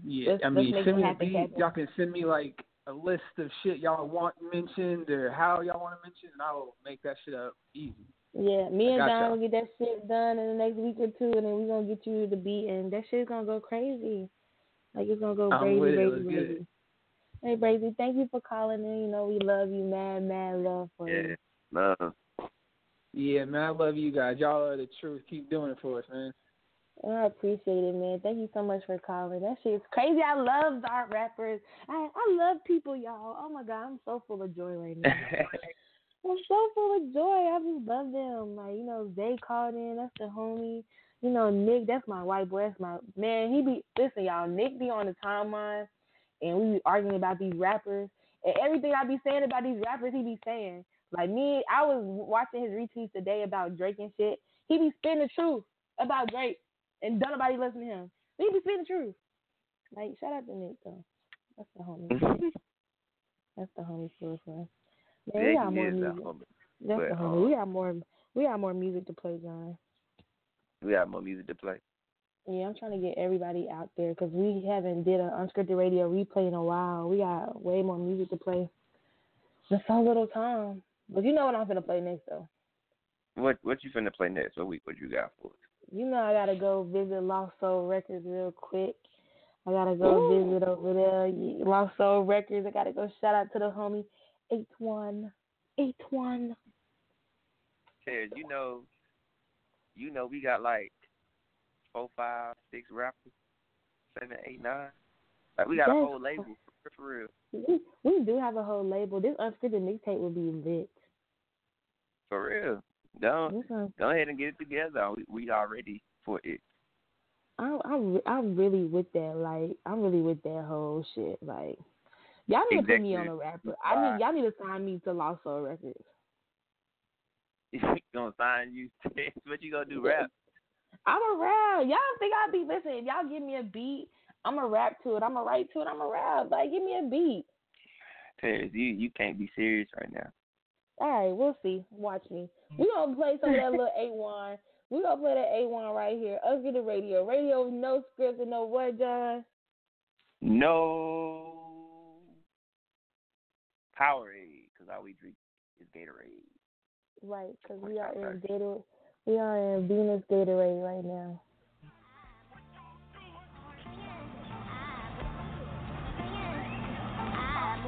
Yeah, Let's- I mean, send me the happen, beat. Captain. Y'all can send me like a list of shit y'all want mentioned or how y'all want to mention, and I will make that shit up easy. yeah, me and Jon will get that shit done in the next week or two, and then we're gonna get you the beat, and that shit's gonna go crazy. Like it's gonna go crazy, crazy, crazy. Hey, Brazy, thank you for calling in. You know we love you, mad, mad love for Yeah. you. No. Yeah, man, I love you guys. Y'all are the truth. Keep doing it for us, man. And I appreciate it, man. Thank you so much for calling. That shit is crazy. I love our rappers. I I love people, y'all. Oh my god, I'm so full of joy right now. [LAUGHS] I'm so full of joy. I just love them. Like you know, Zay called in. That's the homie. You know, Nick. That's my white boy. That's my man. He be listen, y'all. Nick be on the timeline, and we be arguing about these rappers and everything I be saying about these rappers. He be saying like me. I was watching his retweets today about Drake and shit. he be spitting the truth about Drake, and don't nobody listen to him. He be spitting the truth. Like shout out to Nick though. That's the homie. That's the homie for for. Man, we got more music. That's but, the homie. um, we got more. We got more music to play, Jon. We have more music to play. Yeah, I'm trying to get everybody out there because we haven't did an unscripted radio replay in a while. We got way more music to play. Just so little time. But you know what I'm gonna play next though. What what you finna play next? What week? What you got for us? You know I gotta go visit Lost Soul Records real quick. I gotta go visit over there. Lost Soul Records. I gotta go shout out to the homie eight one eight one. Ted, you know, you know, we got like four, five, six rappers, seven, eight, nine. Like we got a whole label for, for real, We we do have a whole label. This unscripted mixtape will be lit. for real. Don't go ahead and get it together. We we are ready for it. I'm I'm I'm really with that. Like I'm really with that whole shit. Like y'all need to put me on a rapper. I need y'all need to sign me to Lost Soul Records. [LAUGHS] gonna sign you. [LAUGHS] what you gonna do? Rap? I'm a rap. Y'all think I'd be listening? If y'all give me a beat, I'm a rap to it. I'm a write to it. I'm a rap. Like give me a beat. Ted, you you can't be serious right now. All right, we'll see. Watch me. We gonna play some of that little [LAUGHS] A one. We gonna play that A one right here. Us get the radio. Radio no script and no what, Jon. No Powerade, because all we drink is Gatorade. Right, because we are in Gator. We are in Venus Gatorade right now.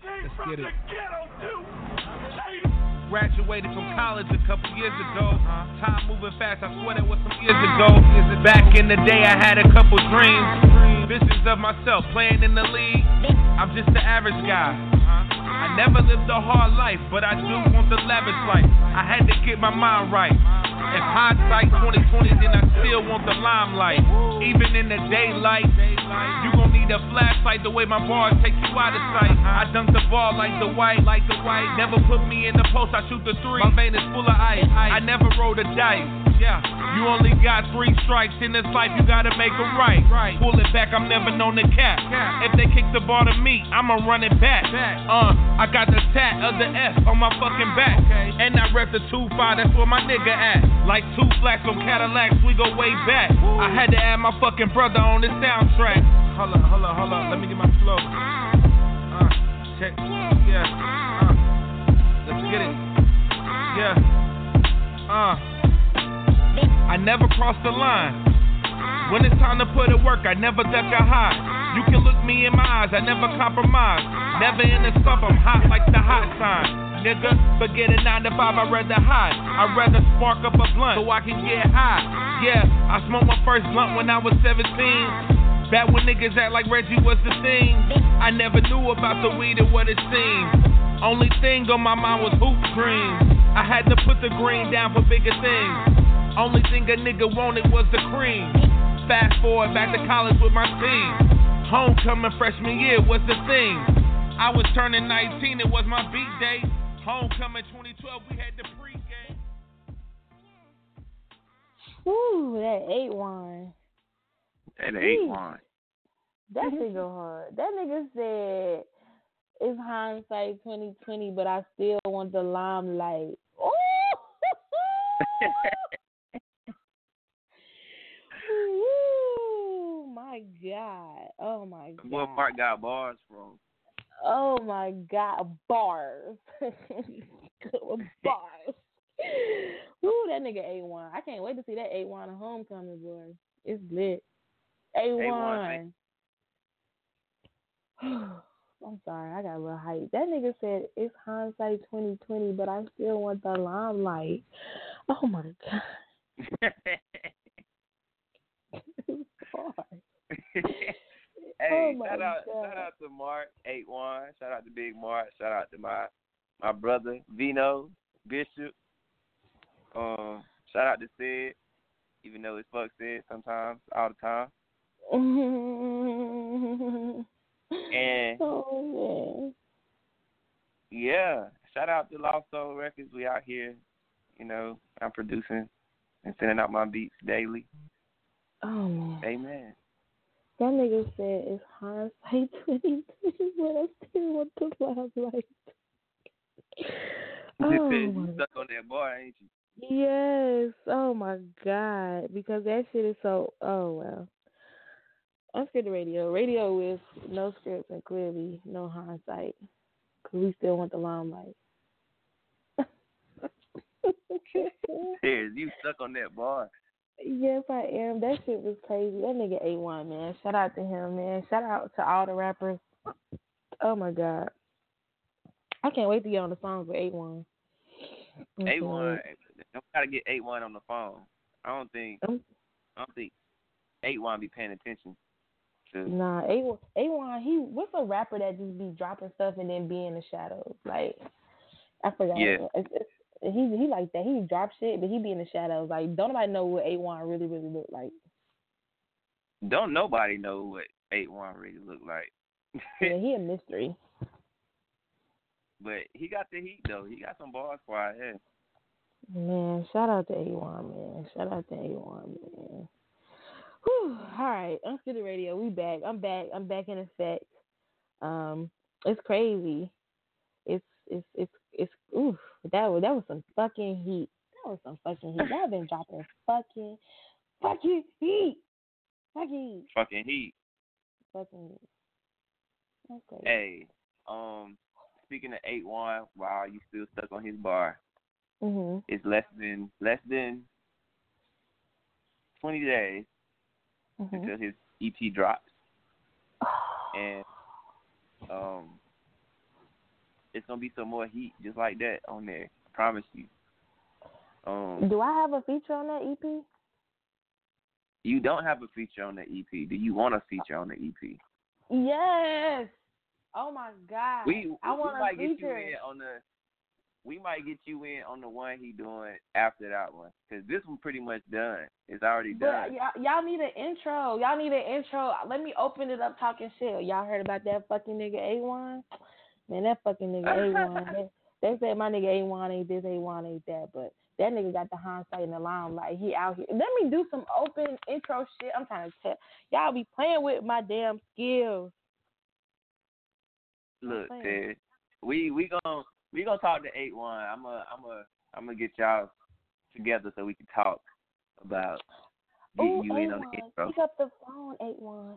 Let's get it. Graduated from college a couple years ah. ago. Uh-huh. Time moving fast, I swear that was some years ago. Back in the day, I had a couple dreams. Visions of myself playing in the league. I'm just the average guy. Uh-huh. I never lived a hard life, but I do want the lavish life. I had to get my mind right. If hindsight 2020, then I still want the limelight. Even in the daylight, you gon' need a flashlight. The way my bars take you out of sight. I dunk the ball like the white, like the white. Never put me in the post. I shoot the three. My vein is full of ice. I never roll the dice. Yeah, you only got three strikes in this life. You gotta make it right. Pull it back. I'm never known to cap. If they kick the ball to me, I'ma run it back. Uh, I got the tat of the F on my fucking back, and I rep the two five. That's where my nigga at. Like two flats on Cadillacs, we go way back. I had to add my fucking brother on this soundtrack. Hold up, hold up, hold up. Let me get my flow. Uh, check. Yeah. Uh, let's get it. Yeah. Uh. I never cross the line. When it's time to put it work, I never duck or hide. You can look me in my eyes, I never compromise. Never in the slump, I'm hot like the hot sign. Nigga, forget a 9 to 5, I'd rather hide. I'd rather spark up a blunt so I can get high. Yeah, I smoked my first blunt when I was 17. Back when niggas act like Reggie was the thing. I never knew about the weed and what it seemed. Only thing on my mind was hoop dreams. I had to put the green down for bigger things. Only thing a nigga wanted was the cream. Fast forward back to college with my team. Homecoming freshman year was the thing. I was turning 19, it was my beat day. Homecoming 2012, we had the pregame. Woo, that eight one. That eight one. That mm-hmm. shit go hard. That nigga said it's hindsight twenty twenty, but I still want the limelight. [LAUGHS] [LAUGHS] Ooh, my god. Oh my god. What part got bars from? Oh my god, bars. [LAUGHS] bars. Ooh, that nigga A one. I can't wait to see that A one homecoming boy. It's lit. A one. [SIGHS] I'm sorry, I got a little hype. That nigga said it's hindsight twenty twenty, but I still want the limelight. Oh my god. [LAUGHS] [LAUGHS] Bars. [LAUGHS] hey, Oh shout out, God. shout out to Mark eight one. Shout out to Big Mark. Shout out to my my brother Vino Bishop. Um, shout out to Sid, even though it's fuck Sid sometimes, all the time. [LAUGHS] And oh yeah, shout out to Lost Soul Records. We out here, you know. I'm producing and sending out my beats daily. Oh man. Amen. That nigga said it's hindsight [LAUGHS] twenty twenty, but I still want the [LAUGHS] limelight. Oh you stuck on that bar, ain't you? Yes. Oh my God. Because that shit is so. Oh well. I'm scared of radio. Radio with no scripts and clearly no hindsight. Cause we still want the limelight. [LAUGHS] Tears, you stuck on that bar. Yes, I am. That shit was crazy. That nigga A1, man. Shout out to him, man. Shout out to all the rappers. Oh my God. I can't wait to get on the song with A1. A one, I gotta get A one on the phone. I don't think, Um, I don't think eight one be paying attention to. Nah, A1, A1, he what's a rapper that just be dropping stuff and then be in the shadows? Like, I forgot. Yeah. It's, it's, he he like that. He drop shit, but he be in the shadows. Like, don't nobody know what A1 really really look like. Don't nobody know what eight one really look like. [LAUGHS] Yeah, he a mystery. but he got the heat though. He got some bars for our head. Man, shout out to A1, man. Shout out to A1, man. Whew. All right, the Radio, we back. I'm back. I'm back in effect. Um, it's crazy. It's it's it's it's oof. That was that was some fucking heat. That was some fucking heat. Y'all been dropping fucking fucking heat. Fucking heat. Fucking heat. Fucking heat. Crazy. Hey, um, speaking of eight one, while you still stuck on his bar, Mhm. it's less than less than twenty days Mhm. until his EP drops, [SIGHS] and um, it's gonna be some more heat just like that on there. I promise you. Um, Do I have a feature on that EP? you don't have a feature on the EP. Do you want a feature on the EP? Yes. Oh my god. We I we want a might get you in on the. We might get you in on the one he doing after that one, cause this one pretty much done. It's already But done. y'all, y'all need an intro. Y'all need an intro. Let me open it up talking shit. Y'all heard about that fucking nigga A1? Man, that fucking nigga A1. [LAUGHS] they, they said my nigga A1 ain't this, A1 ain't that, but that nigga got the hindsight and the limelight. He out here. Let me do some open intro shit. I'm trying to tell y'all be playing with my damn skills. Look, man, we we gonna we gonna talk to eight one. I'm a I'm a I'm gonna get y'all together so we can talk about getting Ooh, you in on the A1, intro. pick up the phone, eight one.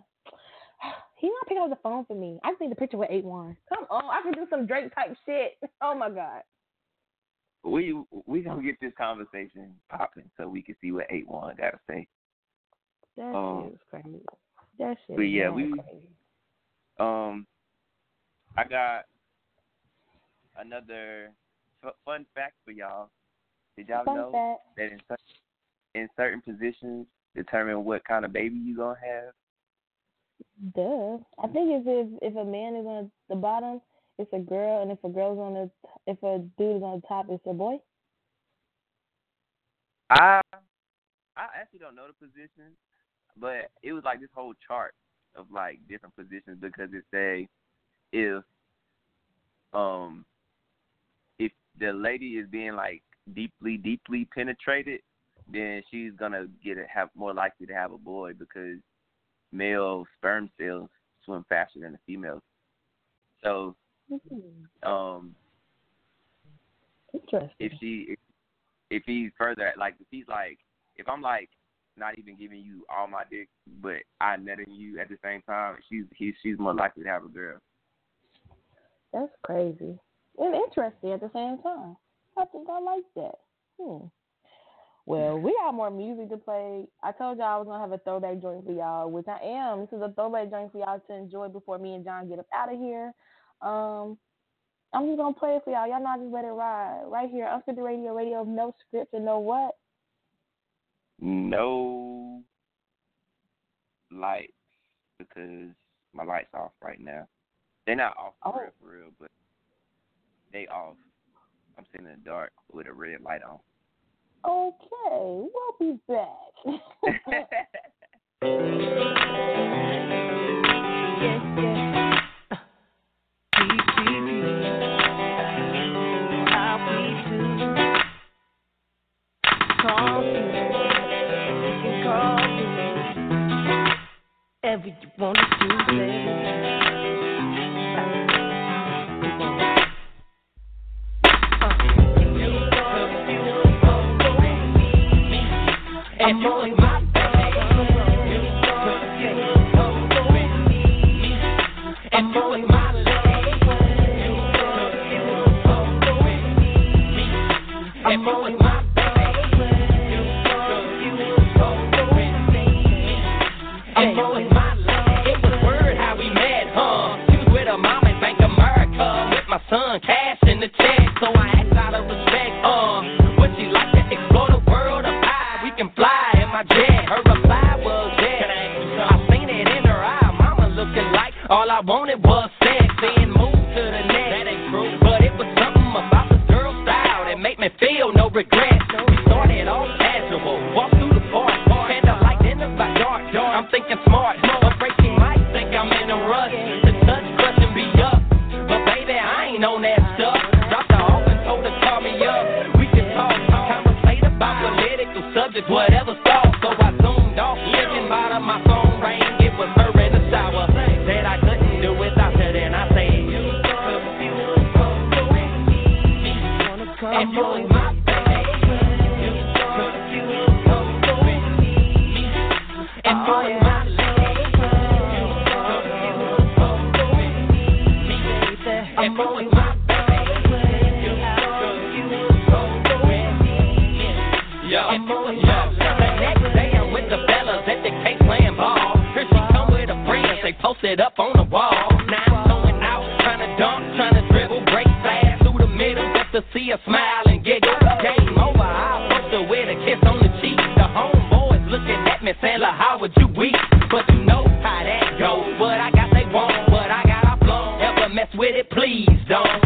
He not picking up the phone for me. I just need a picture with eight one. Come on, I can do some Drake type shit. [LAUGHS] Oh my god. We we gonna get this conversation popping so we can see what eight one gotta say. That Um, shit is crazy. That shit. but yeah, we- crazy. Um, I got another f- fun fact for y'all. Did y'all Fun know fact. that in in certain positions determine what kind of baby you gonna have? Duh. I think it's if if a man is on the bottom, it's a girl, and if a girl's on the if a dude is on the top, it's a boy. I I actually don't know the position, but it was like this whole chart of like different positions because it say if um if the lady is being like deeply deeply penetrated, then she's gonna get it have more likely to have a boy because male sperm cells swim faster than the females. So Hmm. um Interesting. if she if, if he's further like if he's like if I'm like not even giving you all my dick but I nutting you at the same time, she's he's she's more likely to have a girl. That's crazy and interesting at the same time. I think I like that. Hmm. Well, we got more music to play. I told y'all I was gonna have a throwback joint for y'all, which I am. This is a throwback joint for y'all to enjoy before me and Jon get up out of here. Um, I'm just gonna play it for y'all. Y'all I just let it ride right here. Unscripted radio, radio of no script and no what. No lights because my lights off right now. They're not off for Oh. real for real, but they off. I'm sitting in the dark with a red light on. Okay, we'll be back. [LAUGHS] yes, yes. Every you wanna do, baby. and you with it, please don't.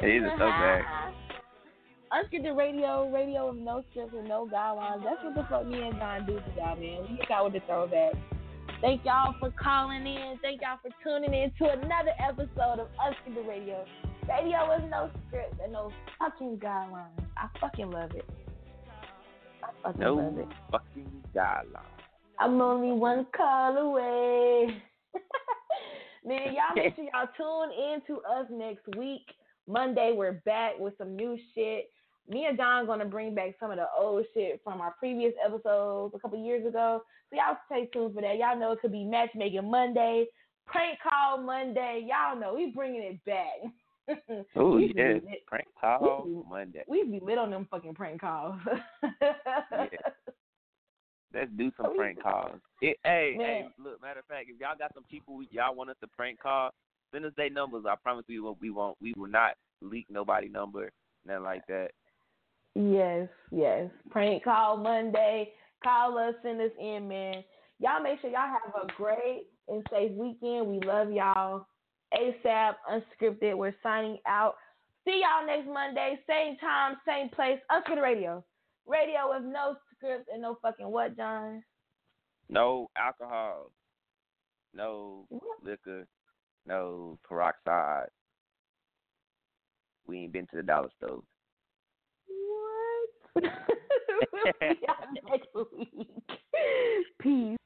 [LAUGHS] Is a throwback. [LAUGHS] the radio, radio with no scripts and no guidelines. That's what the fuck me and Don do to y'all, man. We got with the throwback. Thank y'all for calling in. Thank y'all for tuning in to another episode of Us Get the Radio. Radio with no script and no fucking guidelines. I fucking love it. I fucking love No it. fucking guideline. I'm only one call away. [LAUGHS] Man, y'all make sure y'all tune in to us next week. Monday, we're back with some new shit. Me and Don gonna bring back some of the old shit from our previous episodes a couple years ago. So y'all stay tuned for that. Y'all know it could be matchmaking Monday, prank call Monday. Y'all know we bringing it back. [LAUGHS] Oh We used to be yes, lit- prank call we- Monday. We be lit on them fucking prank calls. yeah. Let's do some [LAUGHS] prank calls. It, hey, hey, look. Matter of fact, if y'all got some people y'all want us to prank call, send us their numbers. I promise we will. We won't. We will not leak nobody number, nothing like that. Yes, yes. Prank call Monday. Call us, send us in, man. Y'all make sure y'all have a great and safe weekend. We love y'all. ASAP, unscripted. We're signing out. See y'all next Monday, same time, same place. Unscripted Radio. Radio with no script and no fucking what, Jon? No alcohol, no liquor, no peroxide. We ain't been to the dollar store. What? [LAUGHS] we'll [LAUGHS] next week. Peace.